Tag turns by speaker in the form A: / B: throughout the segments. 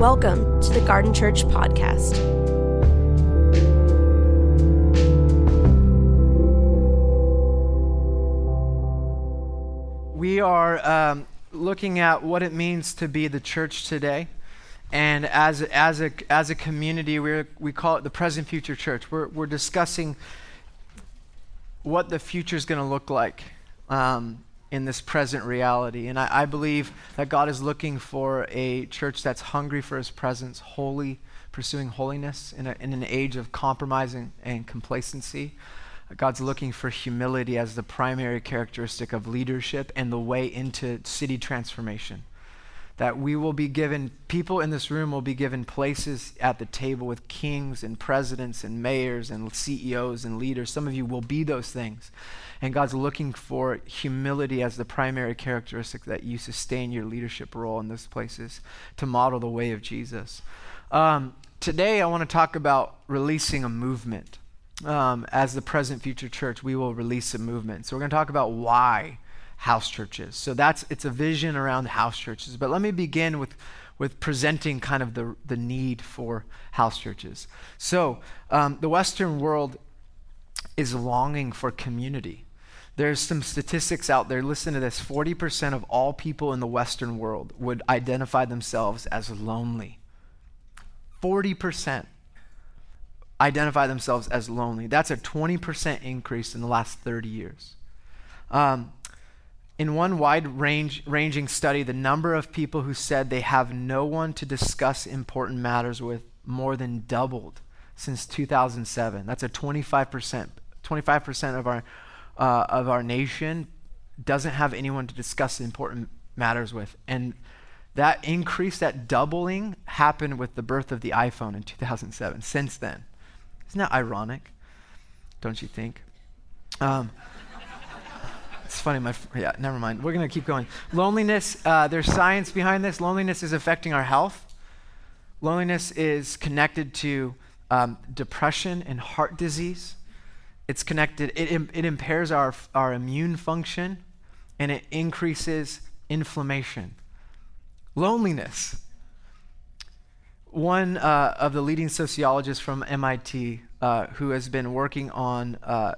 A: Welcome to the Garden Church Podcast.
B: We are um, looking at what it means to be the church today. And as, as, a, as a community, we we call it the present future church. We're, we're discussing what the future is going to look like um, in this present reality. And I, I believe that God is looking for a church that's hungry for his presence, holy, pursuing holiness in, a, in an age of compromising and complacency. God's looking for humility as the primary characteristic of leadership and the way into city transformation. That we will be given, people in this room will be given places at the table with kings and presidents and mayors and CEOs and leaders. Some of you will be those things. And God's looking for humility as the primary characteristic that you sustain your leadership role in those places to model the way of Jesus. Um, today, I want to talk about releasing a movement. Um, as the present future church, we will release a movement. So, we're going to talk about why house churches. So, that's it's a vision around house churches. But let me begin with with presenting kind of the, the need for house churches. So, um, the Western world is longing for community. There's some statistics out there. Listen to this 40% of all people in the Western world would identify themselves as lonely. 40% identify themselves as lonely. That's a 20% increase in the last 30 years. Um, in one wide range, ranging study, the number of people who said they have no one to discuss important matters with more than doubled since 2007. That's a 25%. 25% of our uh, of our nation doesn't have anyone to discuss important matters with. And that increase, that doubling, happened with the birth of the iPhone in 2007. Since then. Isn't that ironic? Don't you think? Um, it's funny, my yeah. Never mind. We're gonna keep going. Loneliness. Uh, there's science behind this. Loneliness is affecting our health. Loneliness is connected to um, depression and heart disease. It's connected, it, it impairs our, our immune function and it increases inflammation. Loneliness. One uh, of the leading sociologists from MIT uh, who has been working on uh,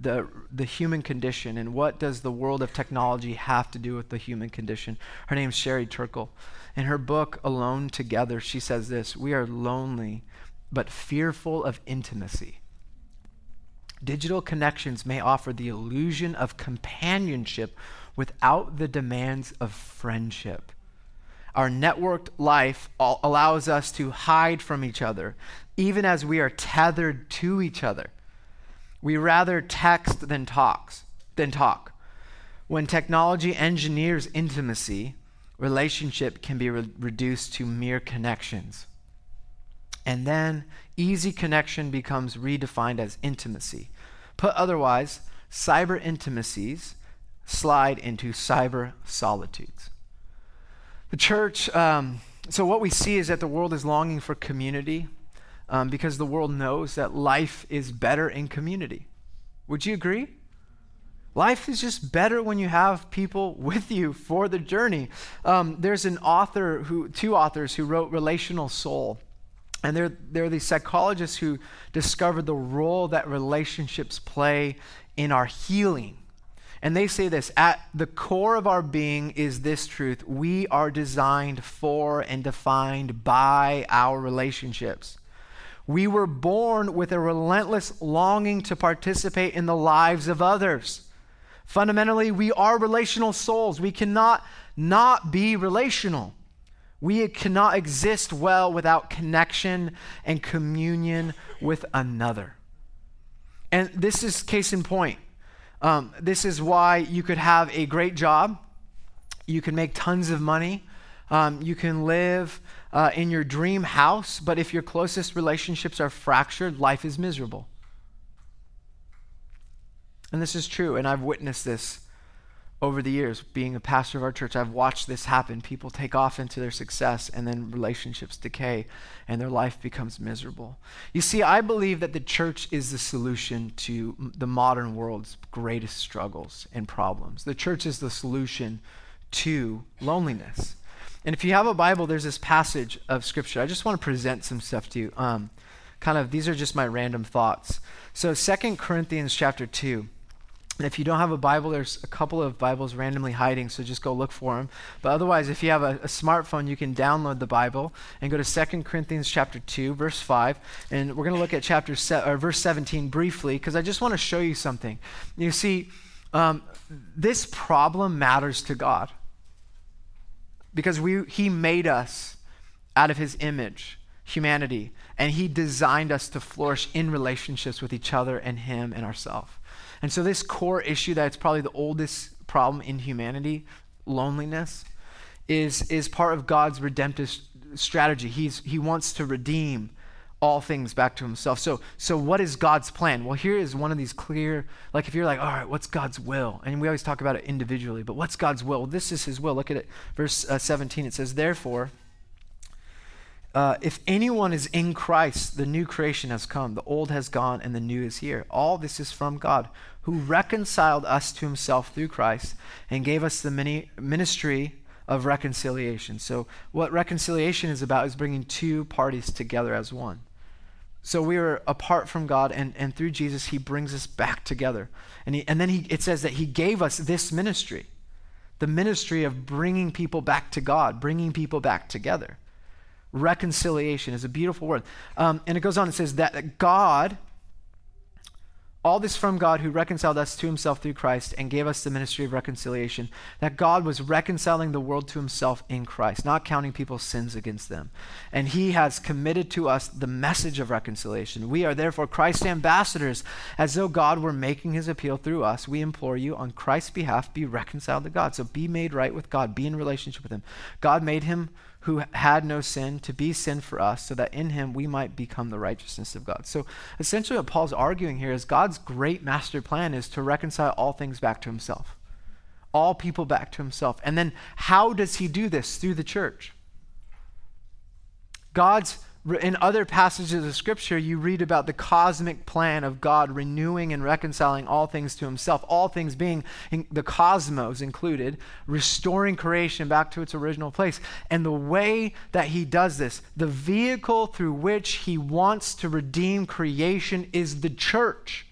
B: the, the human condition and what does the world of technology have to do with the human condition. Her name is Sherry Turkle. In her book, Alone Together, she says this We are lonely, but fearful of intimacy. Digital connections may offer the illusion of companionship without the demands of friendship. Our networked life allows us to hide from each other, even as we are tethered to each other. We rather text than talks than talk. When technology engineers intimacy, relationship can be re- reduced to mere connections. And then easy connection becomes redefined as intimacy. Put otherwise, cyber intimacies slide into cyber solitudes. The church, um, so what we see is that the world is longing for community um, because the world knows that life is better in community. Would you agree? Life is just better when you have people with you for the journey. Um, there's an author who, two authors who wrote Relational Soul. And they're, they're the psychologists who discovered the role that relationships play in our healing. And they say this at the core of our being is this truth we are designed for and defined by our relationships. We were born with a relentless longing to participate in the lives of others. Fundamentally, we are relational souls. We cannot not be relational. We cannot exist well without connection and communion with another. And this is case in point. Um, this is why you could have a great job, you can make tons of money, um, you can live uh, in your dream house, but if your closest relationships are fractured, life is miserable. And this is true, and I've witnessed this over the years, being a pastor of our church, I've watched this happen. People take off into their success, and then relationships decay, and their life becomes miserable. You see, I believe that the church is the solution to the modern world's greatest struggles and problems. The church is the solution to loneliness. And if you have a Bible, there's this passage of Scripture. I just want to present some stuff to you. Um, kind of, these are just my random thoughts. So, Second Corinthians chapter 2. And if you don't have a Bible, there's a couple of Bibles randomly hiding, so just go look for them. But otherwise, if you have a, a smartphone, you can download the Bible and go to 2 Corinthians chapter 2, verse 5. And we're going to look at chapter se- or verse 17 briefly, because I just want to show you something. You see, um, this problem matters to God because we, He made us out of His image, humanity, and He designed us to flourish in relationships with each other and Him and ourselves. And so, this core issue that's probably the oldest problem in humanity, loneliness, is, is part of God's redemptive strategy. He's, he wants to redeem all things back to himself. So, so what is God's plan? Well, here is one of these clear, like if you're like, all right, what's God's will? And we always talk about it individually, but what's God's will? This is his will. Look at it, verse uh, 17. It says, Therefore, uh, if anyone is in Christ, the new creation has come. The old has gone and the new is here. All this is from God, who reconciled us to himself through Christ and gave us the mini- ministry of reconciliation. So, what reconciliation is about is bringing two parties together as one. So, we are apart from God, and, and through Jesus, he brings us back together. And, he, and then he, it says that he gave us this ministry the ministry of bringing people back to God, bringing people back together. Reconciliation is a beautiful word. Um, and it goes on, it says that God, all this from God who reconciled us to himself through Christ and gave us the ministry of reconciliation, that God was reconciling the world to himself in Christ, not counting people's sins against them. And he has committed to us the message of reconciliation. We are therefore Christ's ambassadors, as though God were making his appeal through us. We implore you, on Christ's behalf, be reconciled to God. So be made right with God, be in relationship with him. God made him who had no sin to be sin for us, so that in him we might become the righteousness of God. So essentially, what Paul's arguing here is God's great master plan is to reconcile all things back to himself, all people back to himself. And then how does he do this? Through the church. God's in other passages of Scripture, you read about the cosmic plan of God renewing and reconciling all things to Himself, all things being the cosmos included, restoring creation back to its original place. And the way that He does this, the vehicle through which He wants to redeem creation is the church.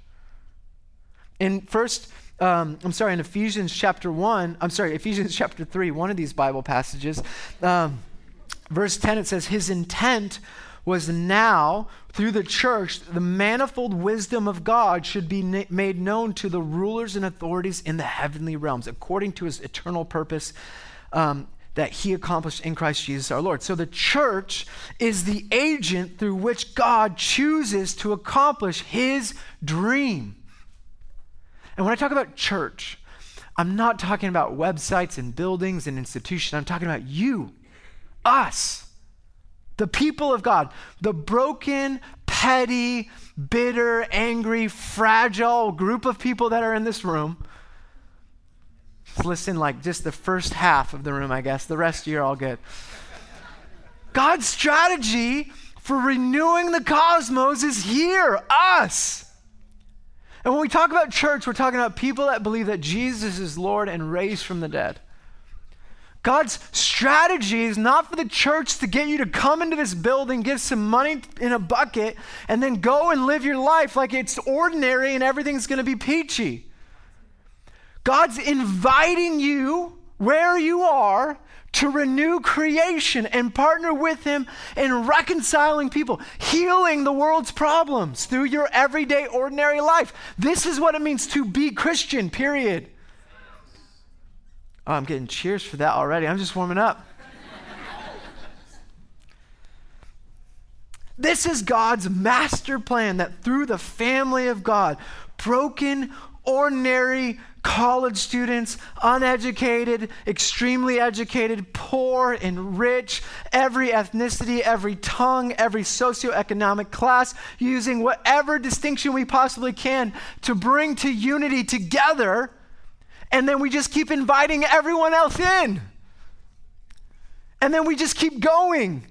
B: In first, um, I'm sorry, in Ephesians chapter 1, I'm sorry, Ephesians chapter 3, one of these Bible passages, um, verse 10, it says, His intent was now, through the church, the manifold wisdom of God should be na- made known to the rulers and authorities in the heavenly realms, according to his eternal purpose. Um, that he accomplished in Christ Jesus our Lord. So the church is the agent through which God chooses to accomplish his dream. And when I talk about church, I'm not talking about websites and buildings and institutions. I'm talking about you, us, the people of God, the broken, petty, bitter, angry, fragile group of people that are in this room. Listen, like just the first half of the room, I guess. The rest of you are all good. God's strategy for renewing the cosmos is here, us. And when we talk about church, we're talking about people that believe that Jesus is Lord and raised from the dead. God's strategy is not for the church to get you to come into this building, give some money in a bucket, and then go and live your life like it's ordinary and everything's going to be peachy. God's inviting you where you are to renew creation and partner with Him in reconciling people, healing the world's problems through your everyday, ordinary life. This is what it means to be Christian, period. Oh, I'm getting cheers for that already. I'm just warming up. this is God's master plan that through the family of God, broken, ordinary college students, uneducated, extremely educated, poor and rich, every ethnicity, every tongue, every socioeconomic class, using whatever distinction we possibly can to bring to unity together and then we just keep inviting everyone else in. And then we just keep going.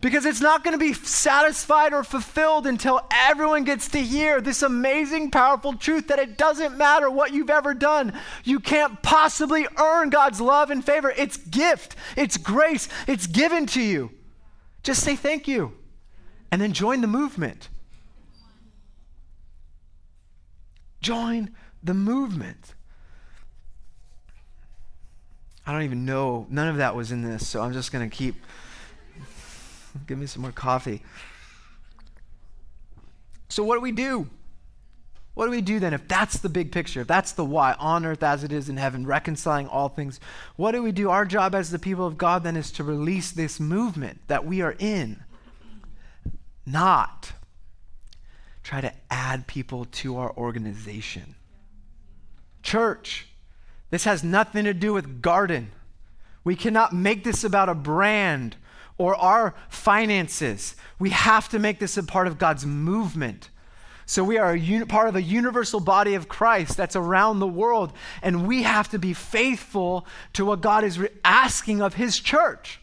B: Because it's not going to be satisfied or fulfilled until everyone gets to hear this amazing, powerful truth that it doesn't matter what you've ever done. You can't possibly earn God's love and favor. It's gift, it's grace, it's given to you. Just say thank you and then join the movement. Join the movement. I don't even know, none of that was in this, so I'm just going to keep Give me some more coffee. So, what do we do? What do we do then if that's the big picture? If that's the why, on earth as it is in heaven, reconciling all things, what do we do? Our job as the people of God then is to release this movement that we are in, not try to add people to our organization. Church, this has nothing to do with garden. We cannot make this about a brand or our finances. We have to make this a part of God's movement. So we are a uni- part of a universal body of Christ that's around the world, and we have to be faithful to what God is re- asking of His church.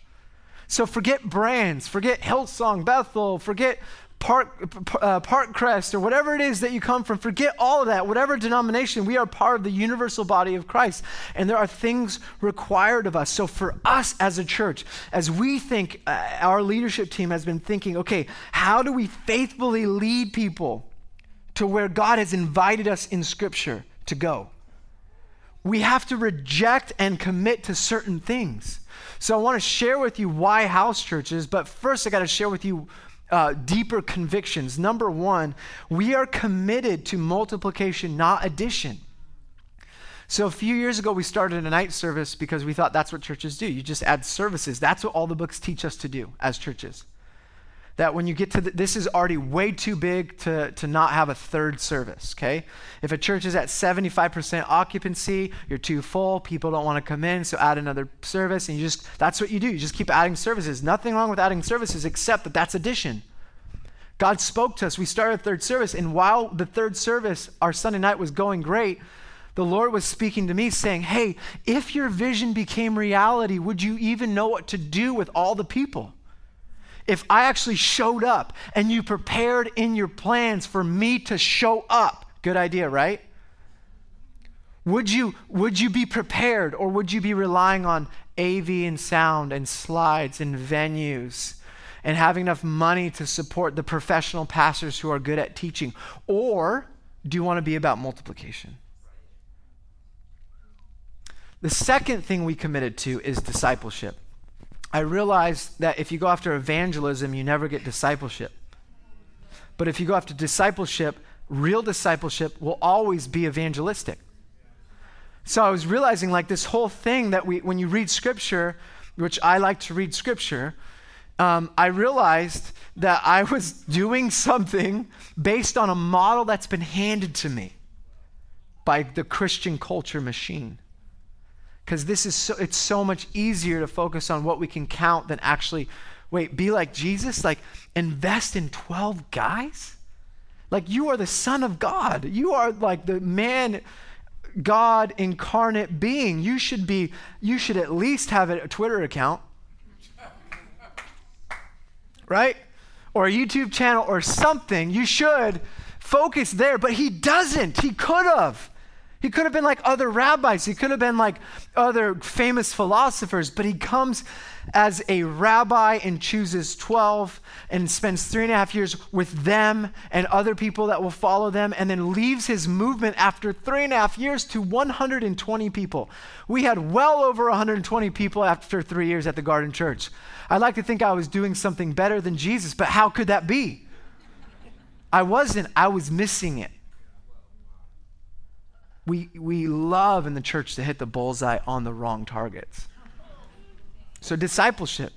B: So forget brands, forget Hillsong, Bethel, forget Park, uh, Parkcrest, or whatever it is that you come from, forget all of that. Whatever denomination, we are part of the universal body of Christ. And there are things required of us. So, for us as a church, as we think, uh, our leadership team has been thinking, okay, how do we faithfully lead people to where God has invited us in Scripture to go? We have to reject and commit to certain things. So, I want to share with you why house churches, but first, I got to share with you uh, deeper convictions. Number one, we are committed to multiplication, not addition. So a few years ago, we started a night service because we thought that's what churches do. You just add services. That's what all the books teach us to do as churches that when you get to the, this is already way too big to, to not have a third service okay? If a church is at 75% occupancy you're too full people don't want to come in so add another service and you just that's what you do you just keep adding services. Nothing wrong with adding services except that that's addition. God spoke to us we started a third service and while the third service our sunday night was going great the Lord was speaking to me saying, Hey, if your vision became reality, would you even know what to do with all the people? If I actually showed up and you prepared in your plans for me to show up. Good idea, right? Would you, would you be prepared or would you be relying on AV and sound and slides and venues and having enough money to support the professional pastors who are good at teaching? Or do you want to be about multiplication? The second thing we committed to is discipleship. I realized that if you go after evangelism, you never get discipleship. But if you go after discipleship, real discipleship will always be evangelistic. So I was realizing like this whole thing that we, when you read scripture, which I like to read scripture, um, I realized that I was doing something based on a model that's been handed to me by the Christian culture machine because this is so, it's so much easier to focus on what we can count than actually wait be like jesus? Like invest in 12 guys? Like you are the son of god. You are like the man god incarnate being. You should be you should at least have a twitter account. Right? Or a youtube channel or something. You should focus there but he doesn't. He could have he could have been like other rabbis. He could have been like other famous philosophers, but he comes as a rabbi and chooses 12 and spends three and a half years with them and other people that will follow them, and then leaves his movement after three and a half years to 120 people. We had well over 120 people after three years at the Garden Church. I'd like to think I was doing something better than Jesus, but how could that be? I wasn't, I was missing it we, we love in the church to hit the bullseye on the wrong targets. So, discipleship,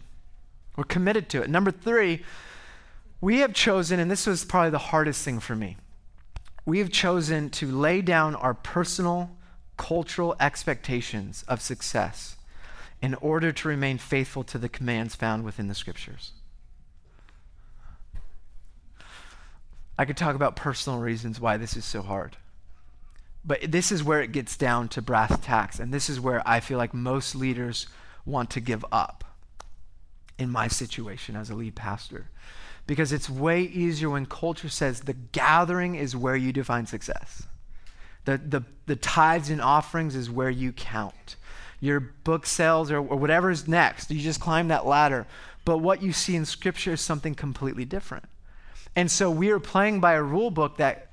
B: we're committed to it. Number three, we have chosen, and this was probably the hardest thing for me, we have chosen to lay down our personal cultural expectations of success in order to remain faithful to the commands found within the scriptures. I could talk about personal reasons why this is so hard. But this is where it gets down to brass tacks, and this is where I feel like most leaders want to give up. in my situation as a lead pastor. Because it's way easier when culture says the gathering is where you define success. The, the, the tithes and offerings is where you count. Your book sales or, or whatever is next, you just climb that ladder. But what you see in Scripture is something completely different. And so we are playing by a rule book that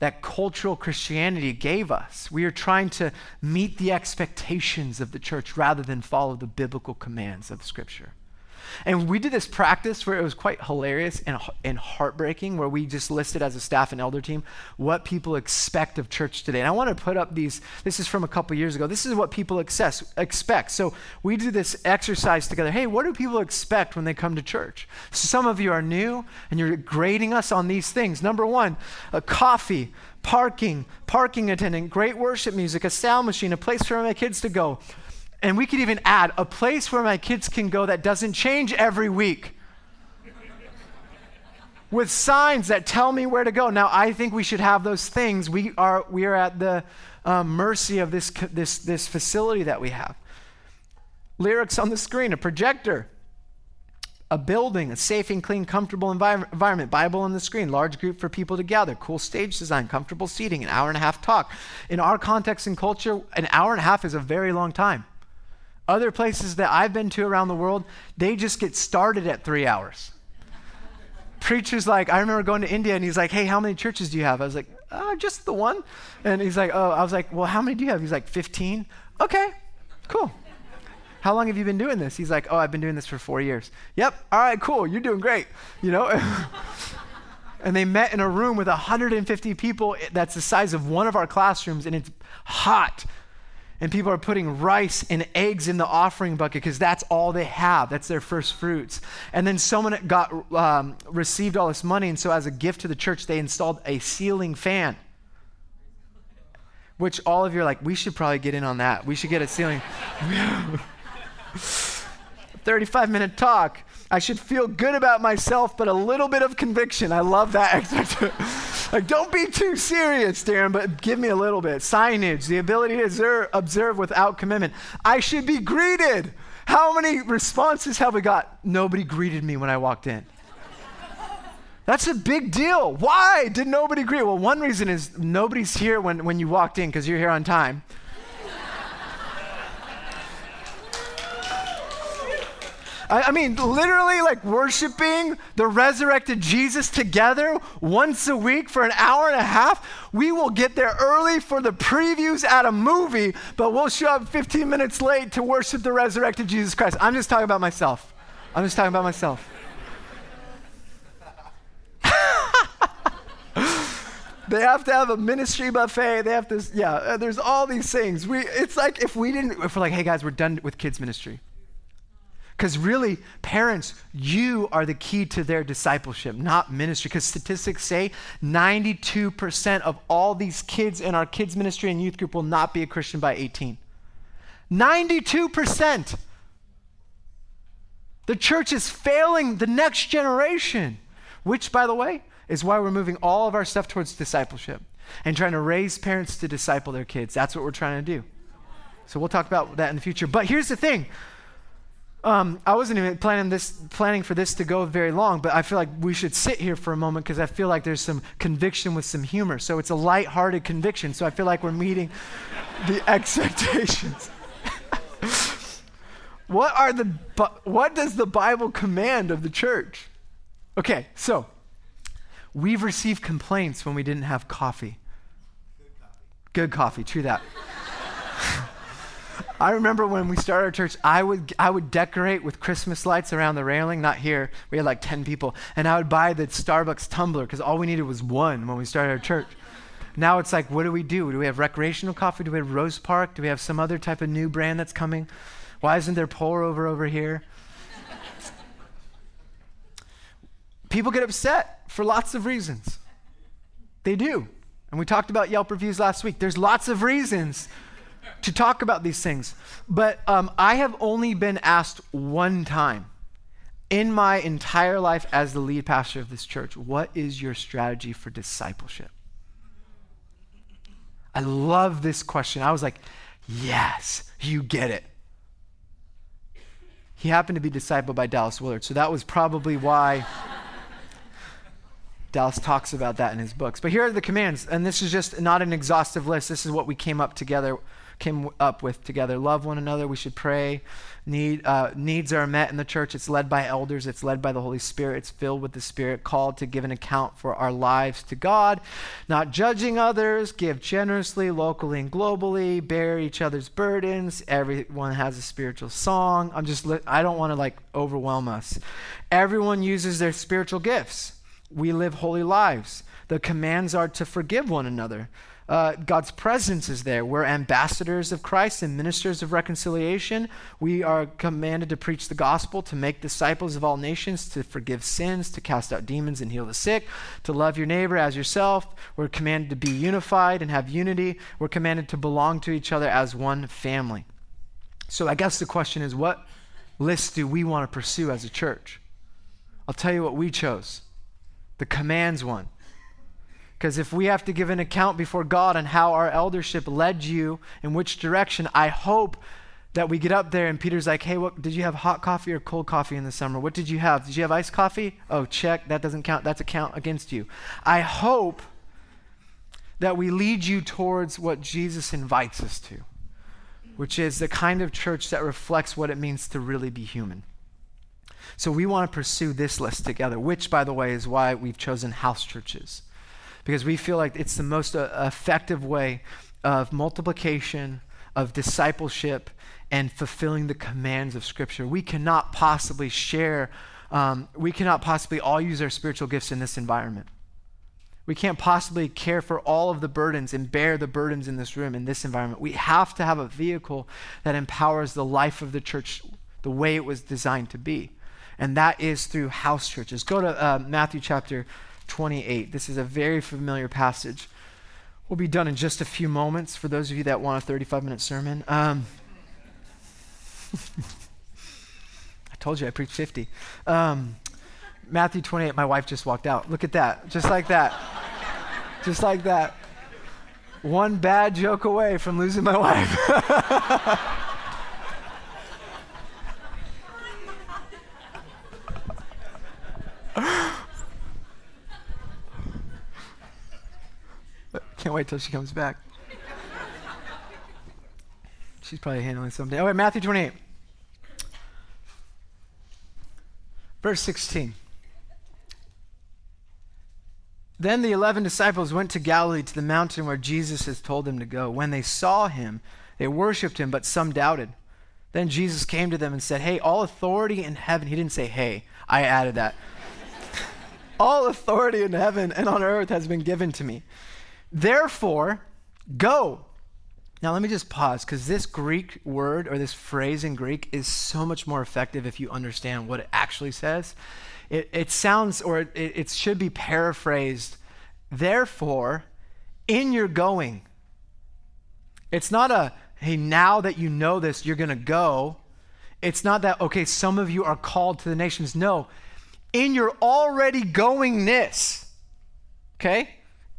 B: that cultural Christianity gave us. We are trying to meet the expectations of the church rather than follow the biblical commands of Scripture. And we did this practice where it was quite hilarious and, and heartbreaking, where we just listed as a staff and elder team what people expect of church today. And I want to put up these, this is from a couple years ago. This is what people access, expect. So we do this exercise together. Hey, what do people expect when they come to church? So some of you are new and you're grading us on these things. Number one, a coffee, parking, parking attendant, great worship music, a sound machine, a place for my kids to go, and we could even add a place where my kids can go that doesn't change every week. With signs that tell me where to go. Now, I think we should have those things. We are, we are at the um, mercy of this, this, this facility that we have. Lyrics on the screen, a projector, a building, a safe and clean, comfortable envir- environment, Bible on the screen, large group for people to gather, cool stage design, comfortable seating, an hour and a half talk. In our context and culture, an hour and a half is a very long time. Other places that I've been to around the world, they just get started at three hours. Preacher's like, I remember going to India and he's like, hey, how many churches do you have? I was like, uh, just the one. And he's like, oh, I was like, well, how many do you have? He's like, 15. Okay, cool. How long have you been doing this? He's like, oh, I've been doing this for four years. Yep, all right, cool. You're doing great. You know? and they met in a room with 150 people that's the size of one of our classrooms and it's hot and people are putting rice and eggs in the offering bucket because that's all they have. That's their first fruits. And then someone got um, received all this money, and so as a gift to the church, they installed a ceiling fan. Which all of you are like, we should probably get in on that. We should get a ceiling. 35 minute talk. I should feel good about myself, but a little bit of conviction. I love that. like, don't be too serious, Darren, but give me a little bit. Signage, the ability to observe, observe without commitment. I should be greeted. How many responses have we got? Nobody greeted me when I walked in. That's a big deal. Why did nobody greet? Well, one reason is nobody's here when, when you walked in because you're here on time. I, I mean, literally, like worshiping the resurrected Jesus together once a week for an hour and a half. We will get there early for the previews at a movie, but we'll show up 15 minutes late to worship the resurrected Jesus Christ. I'm just talking about myself. I'm just talking about myself. they have to have a ministry buffet. They have to, yeah. Uh, there's all these things. We, it's like if we didn't, if we're like, hey guys, we're done with kids ministry. Because really, parents, you are the key to their discipleship, not ministry. Because statistics say 92% of all these kids in our kids' ministry and youth group will not be a Christian by 18. 92%. The church is failing the next generation, which, by the way, is why we're moving all of our stuff towards discipleship and trying to raise parents to disciple their kids. That's what we're trying to do. So we'll talk about that in the future. But here's the thing um, I wasn't even planning this, planning for this to go very long, but I feel like we should sit here for a moment because I feel like there's some conviction with some humor. So it's a light-hearted conviction. So I feel like we're meeting the expectations. what are the what does the Bible command of the church? Okay, so we've received complaints when we didn't have coffee. Good coffee. Good coffee, true that. I remember when we started our church, I would, I would decorate with Christmas lights around the railing, not here. We had like 10 people. And I would buy the Starbucks tumbler because all we needed was one when we started our church. Now it's like, what do we do? Do we have recreational coffee? Do we have Rose Park? Do we have some other type of new brand that's coming? Why isn't there pour over over here? People get upset for lots of reasons. They do. And we talked about Yelp reviews last week. There's lots of reasons to talk about these things. But um, I have only been asked one time in my entire life as the lead pastor of this church what is your strategy for discipleship? I love this question. I was like, yes, you get it. He happened to be discipled by Dallas Willard, so that was probably why Dallas talks about that in his books. But here are the commands, and this is just not an exhaustive list. This is what we came up together came up with together. Love one another. We should pray. Need, uh, needs are met in the church. It's led by elders. It's led by the Holy Spirit. It's filled with the Spirit, called to give an account for our lives to God, not judging others, give generously, locally and globally, bear each other's burdens. Everyone has a spiritual song. I'm just, li- I don't want to like overwhelm us. Everyone uses their spiritual gifts. We live holy lives. The commands are to forgive one another uh, God's presence is there. We're ambassadors of Christ and ministers of reconciliation. We are commanded to preach the gospel, to make disciples of all nations, to forgive sins, to cast out demons and heal the sick, to love your neighbor as yourself. We're commanded to be unified and have unity. We're commanded to belong to each other as one family. So I guess the question is what list do we want to pursue as a church? I'll tell you what we chose the commands one. Because if we have to give an account before God on how our eldership led you, in which direction, I hope that we get up there and Peter's like, hey, what, did you have hot coffee or cold coffee in the summer? What did you have? Did you have iced coffee? Oh, check. That doesn't count. That's a count against you. I hope that we lead you towards what Jesus invites us to, which is the kind of church that reflects what it means to really be human. So we want to pursue this list together, which, by the way, is why we've chosen house churches because we feel like it's the most uh, effective way of multiplication, of discipleship, and fulfilling the commands of Scripture. We cannot possibly share, um, we cannot possibly all use our spiritual gifts in this environment. We can't possibly care for all of the burdens and bear the burdens in this room, in this environment. We have to have a vehicle that empowers the life of the church the way it was designed to be. And that is through house churches. Go to uh, Matthew chapter 28. This is a very familiar passage. We'll be done in just a few moments for those of you that want a 35 minute sermon. Um, I told you I preached 50. Um, Matthew 28, my wife just walked out. Look at that. Just like that. just like that. One bad joke away from losing my wife. Can't wait till she comes back. She's probably handling something. Oh, all right, Matthew 28. Verse 16. Then the eleven disciples went to Galilee to the mountain where Jesus had told them to go. When they saw him, they worshiped him, but some doubted. Then Jesus came to them and said, Hey, all authority in heaven. He didn't say, Hey, I added that. all authority in heaven and on earth has been given to me. Therefore, go. Now, let me just pause because this Greek word or this phrase in Greek is so much more effective if you understand what it actually says. It, it sounds, or it, it should be paraphrased, therefore, in your going. It's not a, hey, now that you know this, you're going to go. It's not that, okay, some of you are called to the nations. No, in your already goingness, okay?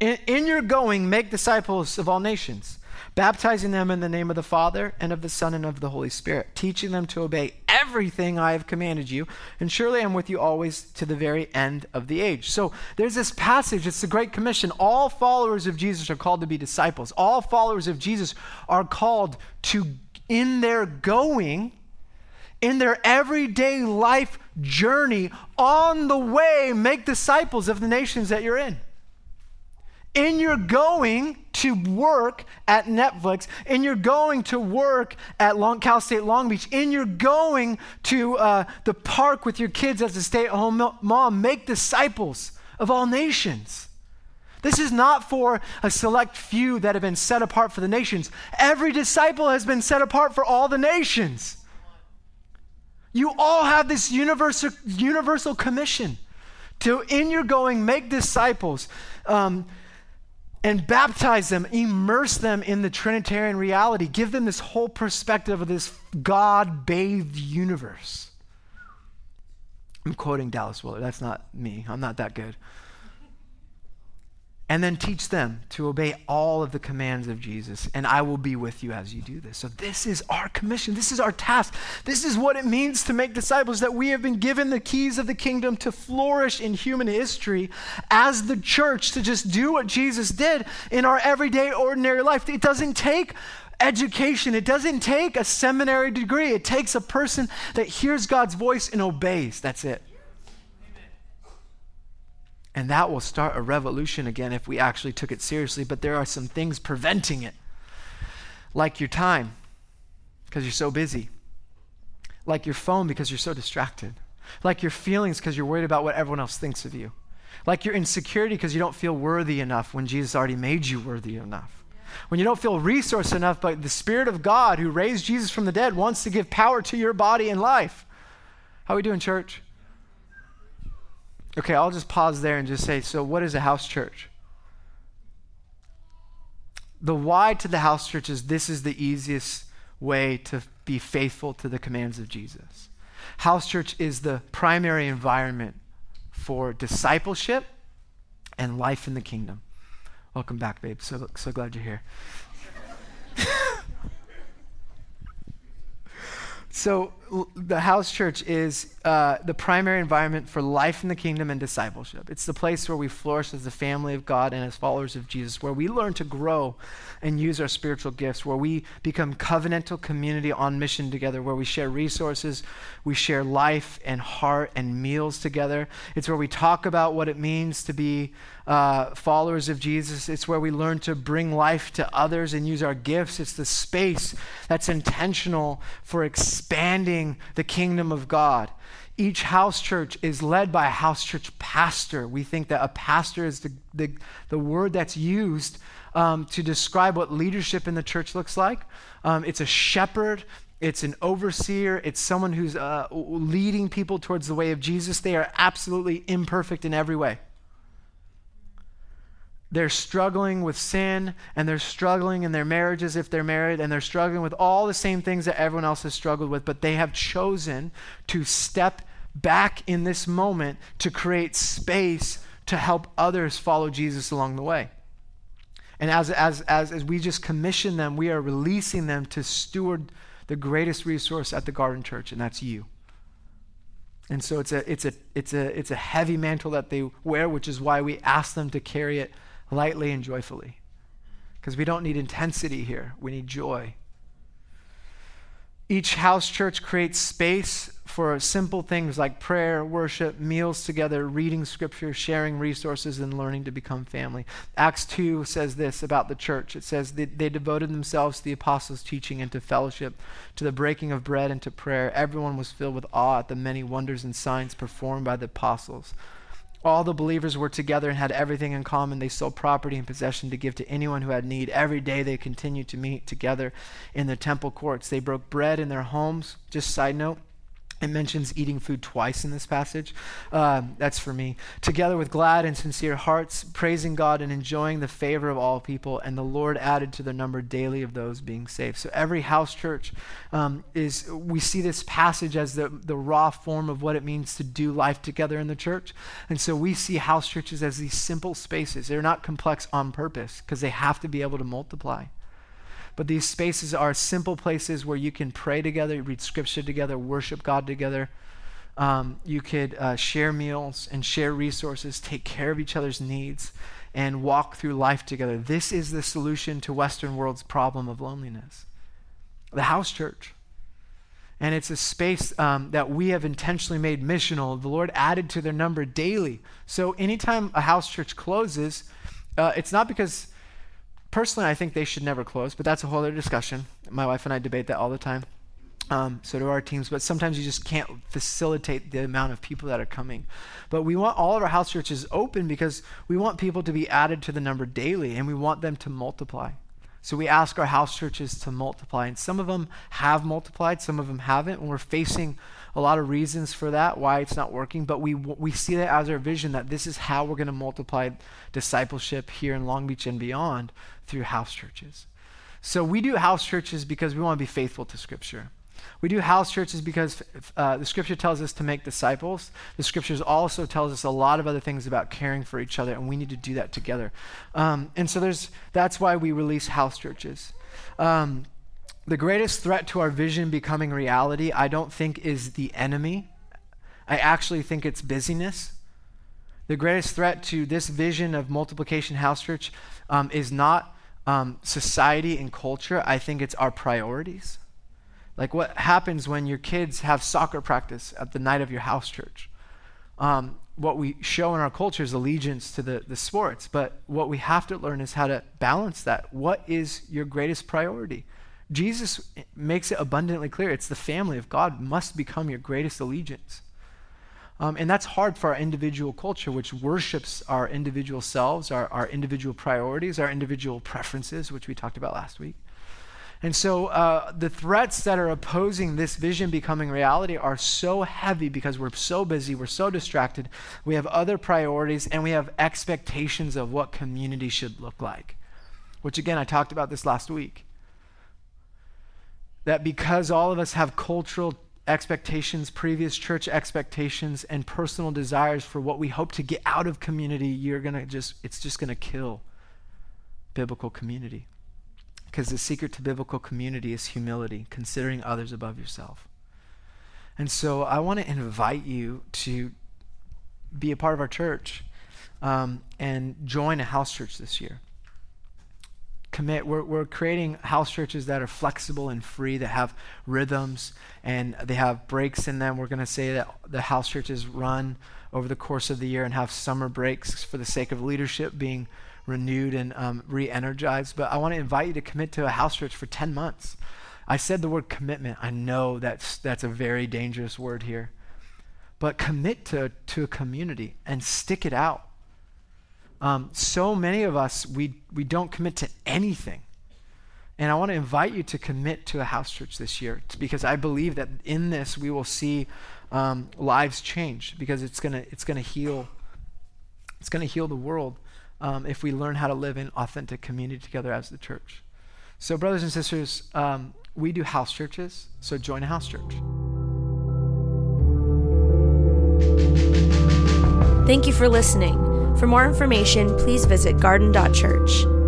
B: In, in your going, make disciples of all nations, baptizing them in the name of the Father and of the Son and of the Holy Spirit, teaching them to obey everything I have commanded you. And surely I'm with you always to the very end of the age. So there's this passage, it's the Great Commission. All followers of Jesus are called to be disciples. All followers of Jesus are called to, in their going, in their everyday life journey, on the way, make disciples of the nations that you're in in your going to work at Netflix, in your going to work at Long, Cal State Long Beach, in your going to uh, the park with your kids as a stay at home mom, make disciples of all nations. This is not for a select few that have been set apart for the nations. Every disciple has been set apart for all the nations. You all have this universal, universal commission to, in your going, make disciples. Um, and baptize them, immerse them in the Trinitarian reality, give them this whole perspective of this God bathed universe. I'm quoting Dallas Willard. That's not me. I'm not that good. And then teach them to obey all of the commands of Jesus, and I will be with you as you do this. So, this is our commission. This is our task. This is what it means to make disciples that we have been given the keys of the kingdom to flourish in human history as the church, to just do what Jesus did in our everyday, ordinary life. It doesn't take education, it doesn't take a seminary degree. It takes a person that hears God's voice and obeys. That's it. And that will start a revolution again if we actually took it seriously. But there are some things preventing it, like your time, because you're so busy, like your phone, because you're so distracted, like your feelings, because you're worried about what everyone else thinks of you, like your insecurity, because you don't feel worthy enough when Jesus already made you worthy enough. When you don't feel resource enough, but the Spirit of God who raised Jesus from the dead wants to give power to your body and life. How are we doing, church? Okay, I'll just pause there and just say so, what is a house church? The why to the house church is this is the easiest way to be faithful to the commands of Jesus. House church is the primary environment for discipleship and life in the kingdom. Welcome back, babe. So, so glad you're here. So, the house church is uh, the primary environment for life in the kingdom and discipleship. It's the place where we flourish as the family of God and as followers of Jesus, where we learn to grow and use our spiritual gifts, where we become covenantal community on mission together, where we share resources, we share life and heart and meals together. It's where we talk about what it means to be uh, followers of Jesus. It's where we learn to bring life to others and use our gifts. It's the space that's intentional for expanding the kingdom of God. Each house church is led by a house church pastor. We think that a pastor is the, the, the word that's used um, to describe what leadership in the church looks like. Um, it's a shepherd, it's an overseer, it's someone who's uh, leading people towards the way of Jesus. They are absolutely imperfect in every way they're struggling with sin and they're struggling in their marriages if they're married and they're struggling with all the same things that everyone else has struggled with, but they have chosen to step back in this moment to create space to help others follow Jesus along the way. And as, as, as, as we just commission them, we are releasing them to steward the greatest resource at the Garden Church, and that's you. And so it's a, it's, a, it's, a, it's a heavy mantle that they wear, which is why we ask them to carry it lightly and joyfully. Because we don't need intensity here, we need joy. Each house church creates space for simple things like prayer, worship, meals together, reading scripture, sharing resources, and learning to become family. Acts 2 says this about the church it says they, they devoted themselves to the apostles' teaching and to fellowship, to the breaking of bread and to prayer. Everyone was filled with awe at the many wonders and signs performed by the apostles. All the believers were together and had everything in common. They sold property and possession to give to anyone who had need. Every day they continued to meet together in the temple courts. They broke bread in their homes. Just side note, it mentions eating food twice in this passage. Uh, that's for me. Together with glad and sincere hearts, praising God and enjoying the favor of all people, and the Lord added to the number daily of those being saved. So every house church um, is, we see this passage as the, the raw form of what it means to do life together in the church. And so we see house churches as these simple spaces. They're not complex on purpose because they have to be able to multiply. But these spaces are simple places where you can pray together, read scripture together, worship God together. Um, you could uh, share meals and share resources, take care of each other's needs, and walk through life together. This is the solution to Western world's problem of loneliness. The house church. And it's a space um, that we have intentionally made missional. The Lord added to their number daily. So anytime a house church closes, uh, it's not because Personally, I think they should never close, but that's a whole other discussion. My wife and I debate that all the time. Um, so do our teams, but sometimes you just can't facilitate the amount of people that are coming. But we want all of our house churches open because we want people to be added to the number daily and we want them to multiply. So we ask our house churches to multiply, and some of them have multiplied, some of them haven't, and we're facing a lot of reasons for that, why it's not working, but we, we see that as our vision that this is how we're going to multiply discipleship here in Long Beach and beyond through house churches. So we do house churches because we want to be faithful to Scripture. We do house churches because uh, the scripture tells us to make disciples. The scriptures also tells us a lot of other things about caring for each other, and we need to do that together. Um, and so there's that's why we release house churches. Um, the greatest threat to our vision becoming reality, I don't think, is the enemy. I actually think it's busyness. The greatest threat to this vision of multiplication house church um, is not um, society and culture. I think it's our priorities. Like what happens when your kids have soccer practice at the night of your house church? Um, what we show in our culture is allegiance to the, the sports, but what we have to learn is how to balance that. What is your greatest priority? Jesus makes it abundantly clear it's the family of God must become your greatest allegiance. Um, and that's hard for our individual culture, which worships our individual selves, our, our individual priorities, our individual preferences, which we talked about last week. And so uh, the threats that are opposing this vision becoming reality are so heavy because we're so busy, we're so distracted, we have other priorities, and we have expectations of what community should look like. Which, again, I talked about this last week. That because all of us have cultural expectations, previous church expectations, and personal desires for what we hope to get out of community, you're going to just, it's just going to kill biblical community. Because the secret to biblical community is humility, considering others above yourself. And so I want to invite you to be a part of our church um, and join a house church this year commit. We're, we're creating house churches that are flexible and free, that have rhythms and they have breaks in them. We're going to say that the house churches run over the course of the year and have summer breaks for the sake of leadership being renewed and um, re energized. But I want to invite you to commit to a house church for 10 months. I said the word commitment. I know that's, that's a very dangerous word here. But commit to, to a community and stick it out. Um, so many of us, we, we don't commit to anything. And I want to invite you to commit to a house church this year because I believe that in this we will see um, lives change because it's going to it's gonna heal. It's going to heal the world um, if we learn how to live in authentic community together as the church. So, brothers and sisters, um, we do house churches, so join a house church.
A: Thank you for listening. For more information, please visit garden.church.